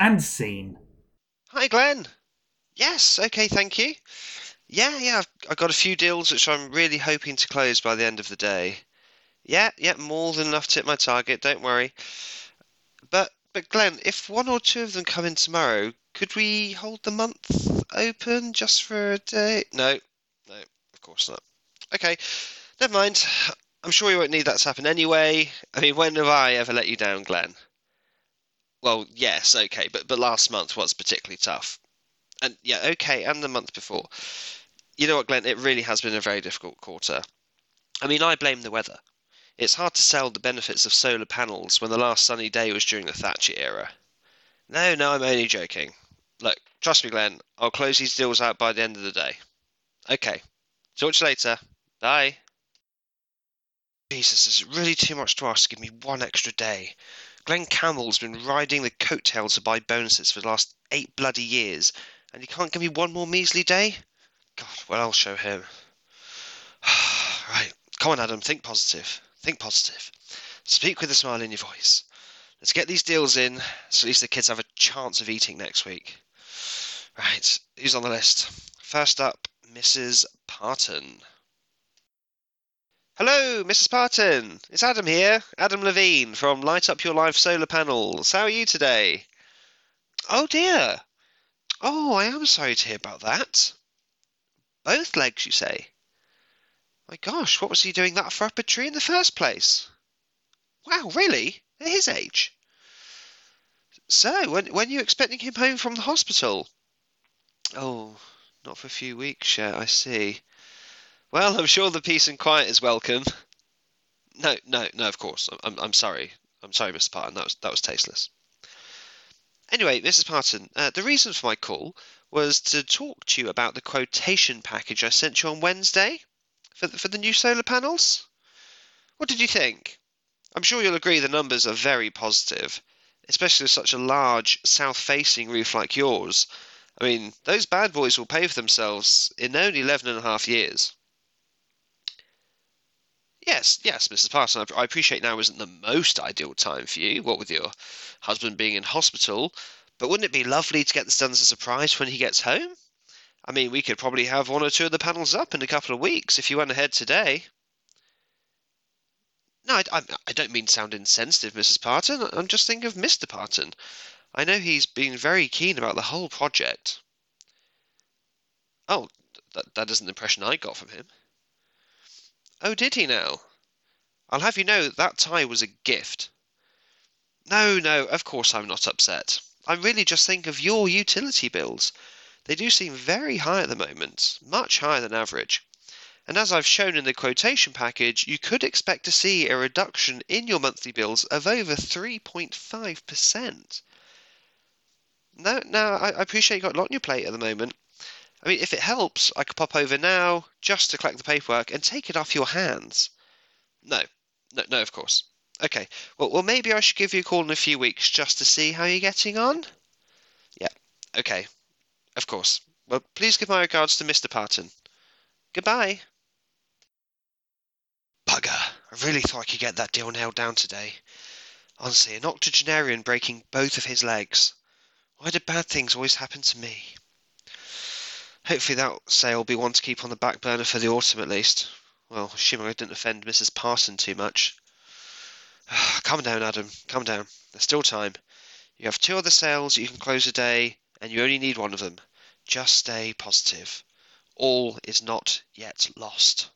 And scene. Hi, Glenn. Yes, okay, thank you. Yeah, yeah, I've, I've got a few deals which I'm really hoping to close by the end of the day. Yeah, yeah, more than enough to hit my target, don't worry. But, but Glenn, if one or two of them come in tomorrow, could we hold the month open just for a day? No, no, of course not. Okay, never mind. I'm sure you won't need that to happen anyway. I mean, when have I ever let you down, Glenn? Well, yes, okay, but but last month was particularly tough. And yeah, okay, and the month before. You know what, Glenn? It really has been a very difficult quarter. I mean, I blame the weather. It's hard to sell the benefits of solar panels when the last sunny day was during the Thatcher era. No, no, I'm only joking. Look, trust me, Glenn, I'll close these deals out by the end of the day. Okay. Talk to you later. Bye. Jesus, is really too much to ask to give me one extra day? Glenn Campbell's been riding the coattails to buy bonuses for the last eight bloody years, and he can't give me one more measly day? God, well, I'll show him. right, come on, Adam, think positive. Think positive. Speak with a smile in your voice. Let's get these deals in, so at least the kids have a chance of eating next week. Right, who's on the list? First up, Mrs. Parton. Hello, Mrs. Parton. It's Adam here, Adam Levine from Light Up Your Life Solar Panels. How are you today? Oh dear. Oh, I am sorry to hear about that. Both legs, you say? My gosh, what was he doing that far up a tree in the first place? Wow, really? At his age? So, when, when are you expecting him home from the hospital? Oh, not for a few weeks yet, I see. Well, I'm sure the peace and quiet is welcome. No, no, no. Of course, I'm, I'm sorry. I'm sorry, Mr. Parton. That was that was tasteless. Anyway, Mrs. Parton, uh, the reason for my call was to talk to you about the quotation package I sent you on Wednesday for the, for the new solar panels. What did you think? I'm sure you'll agree the numbers are very positive, especially with such a large south-facing roof like yours. I mean, those bad boys will pay for themselves in only 11 and a half years. Yes, yes, Mrs. Parton, I appreciate now isn't the most ideal time for you, what with your husband being in hospital, but wouldn't it be lovely to get this done as a surprise when he gets home? I mean, we could probably have one or two of the panels up in a couple of weeks if you went ahead today. No, I, I, I don't mean to sound insensitive, Mrs. Parton. I'm just thinking of Mr. Parton. I know he's been very keen about the whole project. Oh, that, that isn't the impression I got from him. Oh, did he now? I'll have you know that tie was a gift. No, no, of course I'm not upset. I'm really just thinking of your utility bills. They do seem very high at the moment, much higher than average. And as I've shown in the quotation package, you could expect to see a reduction in your monthly bills of over 3.5%. No, no, I, I appreciate you've got a lot on your plate at the moment, I mean, if it helps, I could pop over now just to collect the paperwork and take it off your hands. No, no, no, of course. Okay, well, well, maybe I should give you a call in a few weeks just to see how you're getting on. Yeah, okay, of course. Well, please give my regards to Mr. Parton. Goodbye. Bugger, I really thought I could get that deal nailed down today. Honestly, an octogenarian breaking both of his legs. Why do bad things always happen to me? Hopefully that sale will be one to keep on the back burner for the autumn at least. Well, assuming I didn't offend Mrs. Parson too much. Calm down, Adam. Calm down. There's still time. You have two other sales you can close a day, and you only need one of them. Just stay positive. All is not yet lost.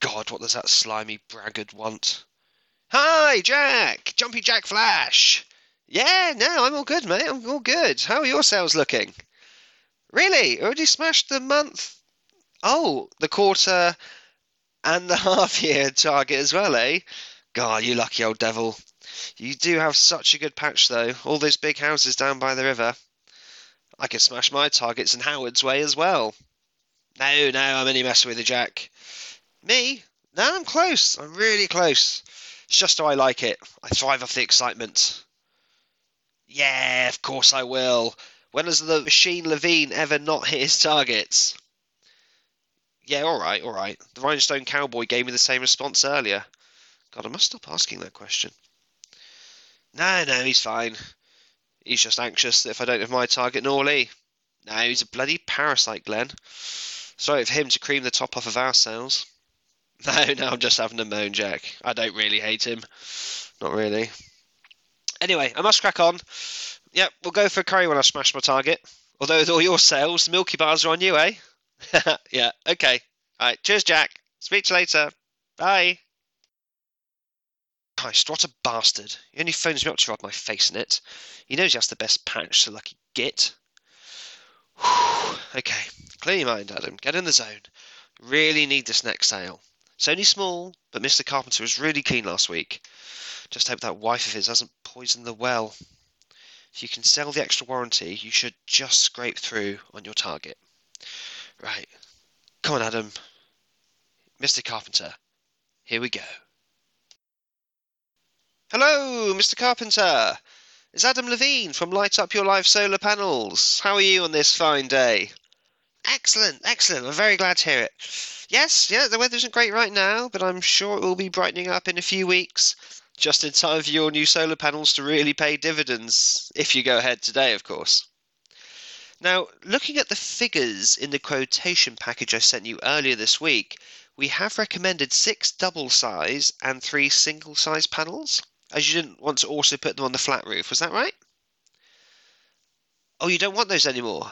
God, what does that slimy braggart want? Hi, Jack! Jumpy Jack Flash! Yeah, no, I'm all good, mate. I'm all good. How are your sales looking? Really? Already smashed the month? Oh, the quarter and the half year target as well, eh? God, you lucky old devil. You do have such a good patch, though. All those big houses down by the river. I could smash my targets in Howard's Way as well. No, no, I'm only messing with you, Jack. Me? No, I'm close. I'm really close. It's just how I like it. I thrive off the excitement. Yeah, of course I will. When has the machine Levine ever not hit his targets? Yeah, all right, all right. The Rhinestone Cowboy gave me the same response earlier. God, I must stop asking that question. No, no, he's fine. He's just anxious that if I don't have my target, nor will he. No, he's a bloody parasite, Glenn. Sorry for him to cream the top off of our sales. No, no, I'm just having a moan, Jack. I don't really hate him. Not really. Anyway, I must crack on. Yep, we'll go for curry when I smash my target. Although with all your sales, the Milky Bars are on you, eh? yeah, okay. All right, cheers, Jack. Speak to you later. Bye. Christ, what a bastard. He only phones me up to rub my face in it. He knows he has the best patch, so lucky git. Whew. Okay, clear your mind, Adam. Get in the zone. Really need this next sale. It's only small, but Mr. Carpenter was really keen last week. Just hope that wife of his hasn't poisoned the well. If you can sell the extra warranty, you should just scrape through on your target. Right. Come on, Adam. Mr. Carpenter, here we go. Hello, Mr. Carpenter. It's Adam Levine from Light Up Your Life Solar Panels. How are you on this fine day? Excellent, excellent. I'm very glad to hear it. Yes, yeah, the weather isn't great right now, but I'm sure it will be brightening up in a few weeks, just in time for your new solar panels to really pay dividends, if you go ahead today, of course. Now, looking at the figures in the quotation package I sent you earlier this week, we have recommended six double size and three single size panels as you didn't want to also put them on the flat roof. Was that right? Oh, you don't want those anymore?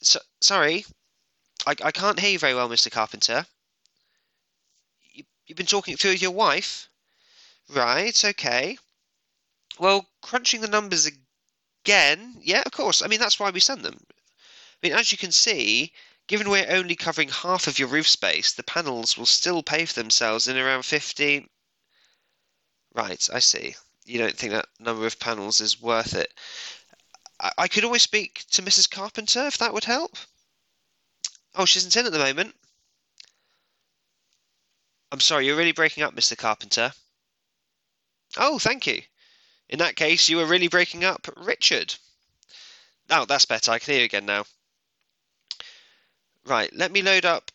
So, sorry, I, I can't hear you very well, Mr. Carpenter. You, you've been talking through with your wife? Right, okay. Well, crunching the numbers again, yeah, of course. I mean, that's why we send them. I mean, as you can see, given we're only covering half of your roof space, the panels will still pay for themselves in around 15, Right, I see. You don't think that number of panels is worth it. I, I could always speak to Mrs. Carpenter if that would help. Oh, she isn't in at the moment. I'm sorry, you're really breaking up, Mr. Carpenter. Oh, thank you. In that case, you were really breaking up Richard. Oh, that's better. I can hear you again now. Right, let me load up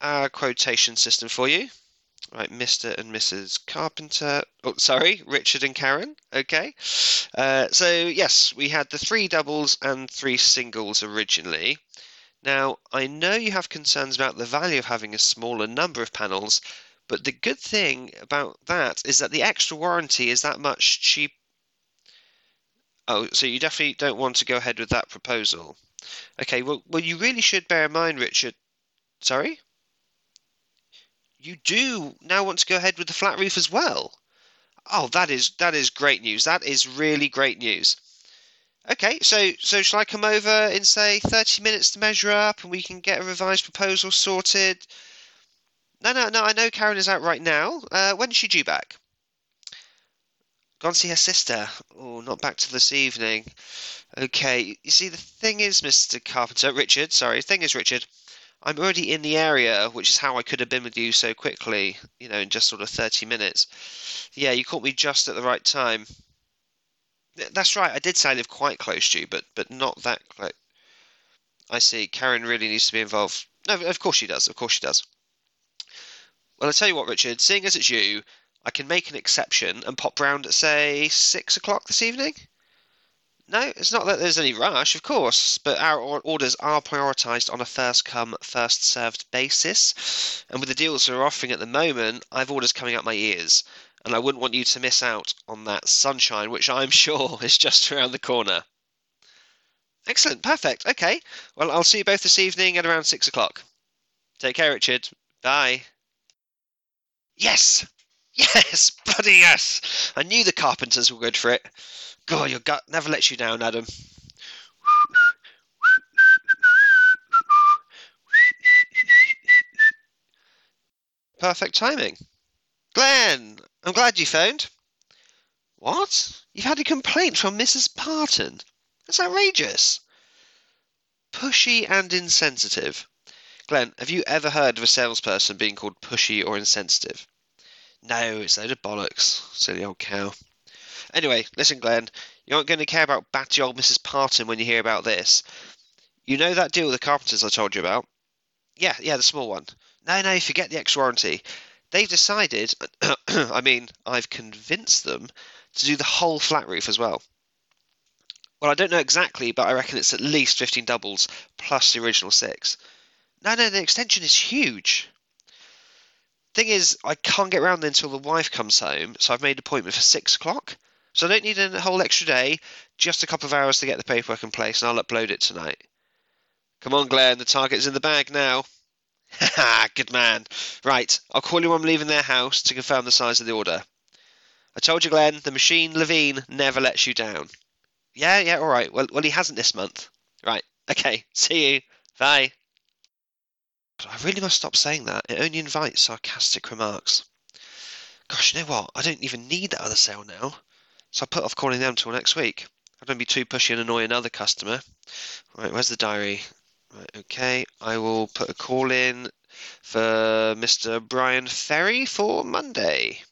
our quotation system for you. Right, Mr. and Mrs. Carpenter. Oh, sorry, Richard and Karen. Okay. Uh, so, yes, we had the three doubles and three singles originally. Now, I know you have concerns about the value of having a smaller number of panels, but the good thing about that is that the extra warranty is that much cheap. Oh, so you definitely don't want to go ahead with that proposal. Okay, well, well, you really should bear in mind, Richard. Sorry? you do now want to go ahead with the flat roof as well. Oh, that is that is great news. That is really great news. Okay, so so shall I come over in say 30 minutes to measure up and we can get a revised proposal sorted? No, no, no. I know Karen is out right now. Uh, when is she due back? Gone to see her sister. Oh, not back to this evening. Okay, you see, the thing is, Mr. Carpenter, Richard, sorry, the thing is, Richard, I'm already in the area, which is how I could have been with you so quickly, you know, in just sort of 30 minutes. Yeah, you caught me just at the right time. That's right, I did say I live quite close to you, but but not that close. I see. Karen really needs to be involved. No, of course she does. Of course she does. Well, I'll tell you what, Richard, seeing as it's you, I can make an exception and pop round at, say, six o'clock this evening. No, it's not that there's any rush, of course, but our orders are prioritised on a first come, first served basis. And with the deals we're offering at the moment, I've orders coming out my ears. And I wouldn't want you to miss out on that sunshine, which I'm sure is just around the corner. Excellent, perfect. Okay, well, I'll see you both this evening at around six o'clock. Take care, Richard. Bye. Yes! Yes! Bloody yes! I knew the carpenters were good for it. God, your gut never lets you down, Adam. Perfect timing. Glenn, I'm glad you phoned. What? You've had a complaint from Mrs. Parton? That's outrageous. Pushy and insensitive. Glenn, have you ever heard of a salesperson being called pushy or insensitive? No, it's a load of bollocks, silly old cow. Anyway, listen, Glenn, you aren't going to care about batty old Mrs. Parton when you hear about this. You know that deal with the carpenters I told you about? Yeah, yeah, the small one. No, no, forget the extra warranty. they've decided, I mean, I've convinced them to do the whole flat roof as well. Well, I don't know exactly, but I reckon it's at least 15 doubles plus the original six. No, no, the extension is huge. Thing is, I can't get around there until the wife comes home, so I've made an appointment for six o'clock. So I don't need a whole extra day, just a couple of hours to get the paperwork in place, and I'll upload it tonight. Come on, Glenn, the target's in the bag now. Ha good man. Right, I'll call you when I'm leaving their house to confirm the size of the order. I told you, Glenn, the machine Levine never lets you down. Yeah, yeah, all right. Well, well, he hasn't this month. Right. Okay. See you. Bye. I really must stop saying that. It only invites sarcastic remarks. Gosh, you know what? I don't even need that other sale now. So I put off calling them till next week. I don't be too pushy and annoy another customer. Right, where's the diary? Right, okay. I will put a call in for Mr. Bryan Ferry for Monday.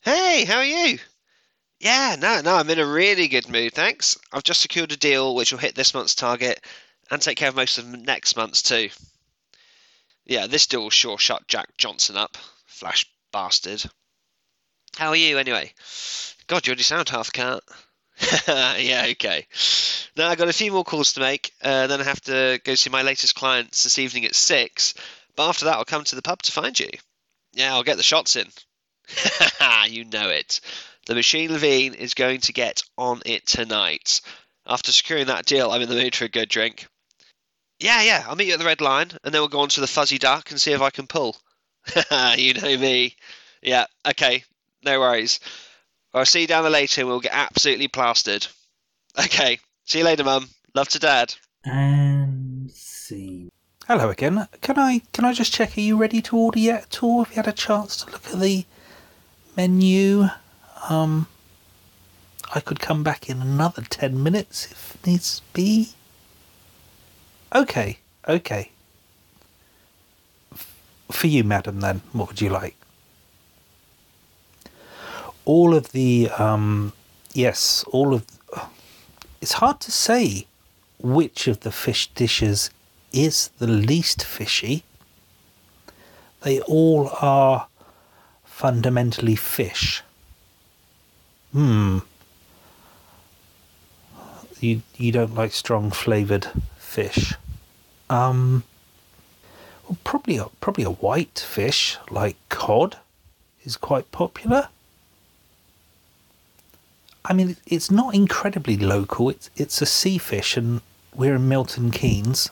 Hey, how are you? Yeah, no, no, I'm in a really good mood, thanks. I've just secured a deal which will hit this month's target and take care of most of next month's too. Yeah, this deal sure shut Jack Johnson up. Flash bastard. How are you anyway? God, you already sound half cat. yeah, okay. Now I've got a few more calls to make. Uh, then I have to go see my latest clients this evening at six. But after that, I'll come to the pub to find you. Yeah, I'll get the shots in. you know it. The Machine Levine is going to get on it tonight. After securing that deal, I'm in the mood for a good drink. Yeah, yeah, I'll meet you at the Red Lion, and then we'll go on to the Fuzzy Duck and see if I can pull. you know me. Yeah, okay, no worries. I'll see you down the later and we'll get absolutely plastered. Okay, see you later, Mum. Love to Dad. And see. Hello again. Can I can I just check? Are you ready to order yet at all? Have you had a chance to look at the menu? Um, I could come back in another ten minutes if needs be. Okay, okay. For you, madam, then, what would you like? All of the, um, yes, all of. It's hard to say which of the fish dishes is the least fishy. They all are fundamentally fish. Hmm. You you don't like strong flavored fish. Um. Well, probably a probably a white fish like cod is quite popular. I mean, it's not incredibly local. It's it's a sea fish, and we're in Milton Keynes.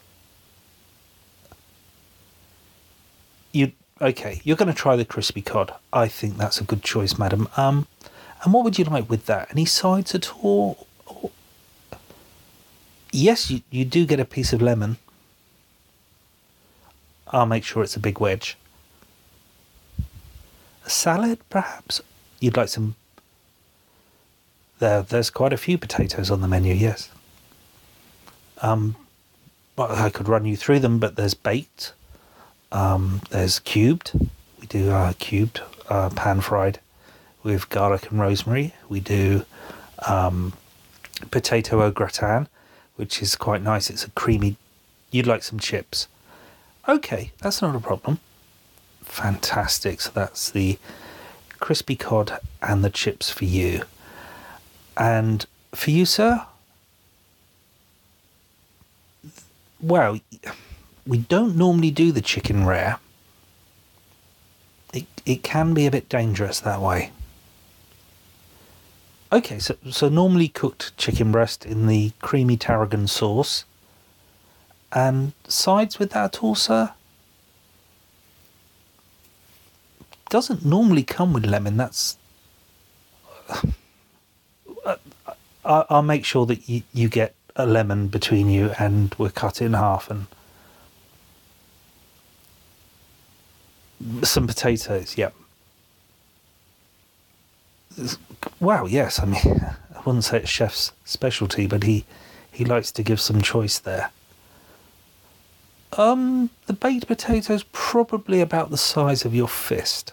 You okay? You're going to try the crispy cod. I think that's a good choice, madam. Um, and what would you like with that? Any sides at all? Yes, you, you do get a piece of lemon. I'll make sure it's a big wedge. A salad, perhaps? You'd like some. There, there's quite a few potatoes on the menu, yes. Um, well, I could run you through them, but there's baked, um, there's cubed. We do uh, cubed, uh, pan fried with garlic and rosemary. We do um, potato au gratin, which is quite nice. It's a creamy. You'd like some chips. Okay, that's not a problem. Fantastic. So that's the crispy cod and the chips for you. And for you, sir? Well, we don't normally do the chicken rare. It, it can be a bit dangerous that way. Okay, so, so normally cooked chicken breast in the creamy tarragon sauce. And sides with that at all, sir? Doesn't normally come with lemon. That's. I, I'll make sure that you, you get a lemon between you and we're cut in half and. Some potatoes, yep. Wow, yes, I mean, I wouldn't say it's chef's specialty, but he, he likes to give some choice there. Um, the baked potatoes probably about the size of your fist.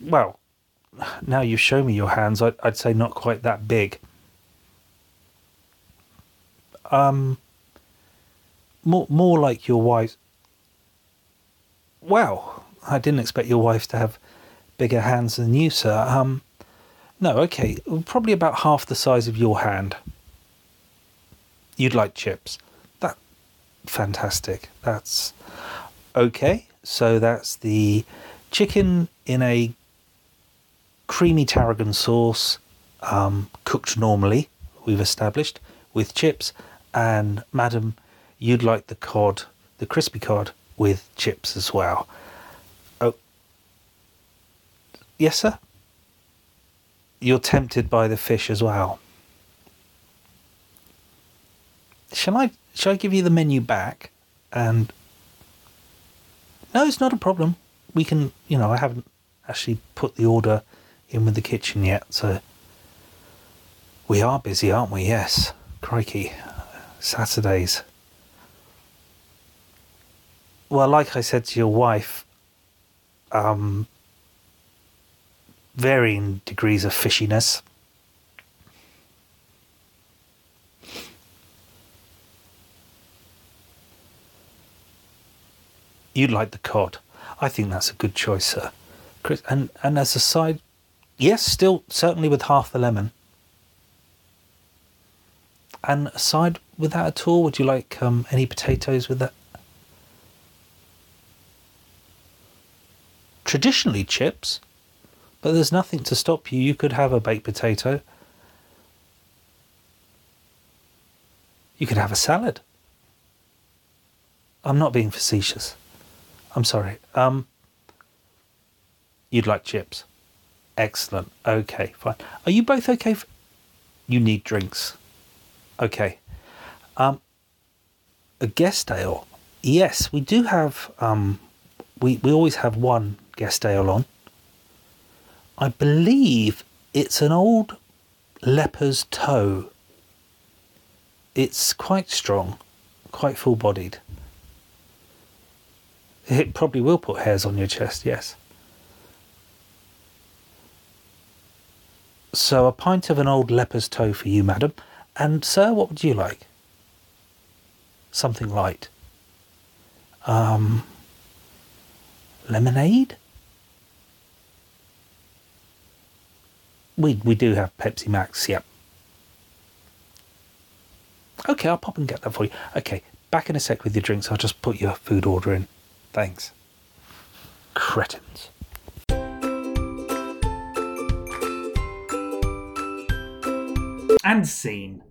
Well, now you show me your hands, I'd, I'd say not quite that big. Um, more more like your wife's. wow, I didn't expect your wife to have bigger hands than you, sir. Um, no, okay, probably about half the size of your hand. You'd like chips. That fantastic. That's okay. So that's the chicken in a creamy tarragon sauce, um, cooked normally. We've established with chips, and madam, you'd like the cod, the crispy cod with chips as well. Oh, yes, sir. You're tempted by the fish as well. Shall I? Shall I give you the menu back? And no, it's not a problem. We can, you know, I haven't actually put the order in with the kitchen yet, so we are busy, aren't we? Yes. Crikey. Saturdays. Well, like I said to your wife, um, varying degrees of fishiness. You'd like the cod. I think that's a good choice, sir. Chris, and and as a side, yes, still certainly with half the lemon. And aside with that at all, would you like um, any potatoes with that? Traditionally chips, but there's nothing to stop you. You could have a baked potato. You could have a salad. I'm not being facetious. I'm sorry. Um, you'd like chips. Excellent. Okay, fine. Are you both okay? For... You need drinks. Okay. Um, a guest ale. Yes, we do have. Um, we we always have one guest ale on. I believe it's an old leper's toe. It's quite strong, quite full bodied. It probably will put hairs on your chest, yes. So, a pint of an old leper's toe for you, madam. And, sir, what would you like? Something light. Um, lemonade? We, we do have Pepsi Max, yep. Okay, I'll pop and get that for you. Okay, back in a sec with your drinks. I'll just put your food order in. Thanks. Cretins. And scene.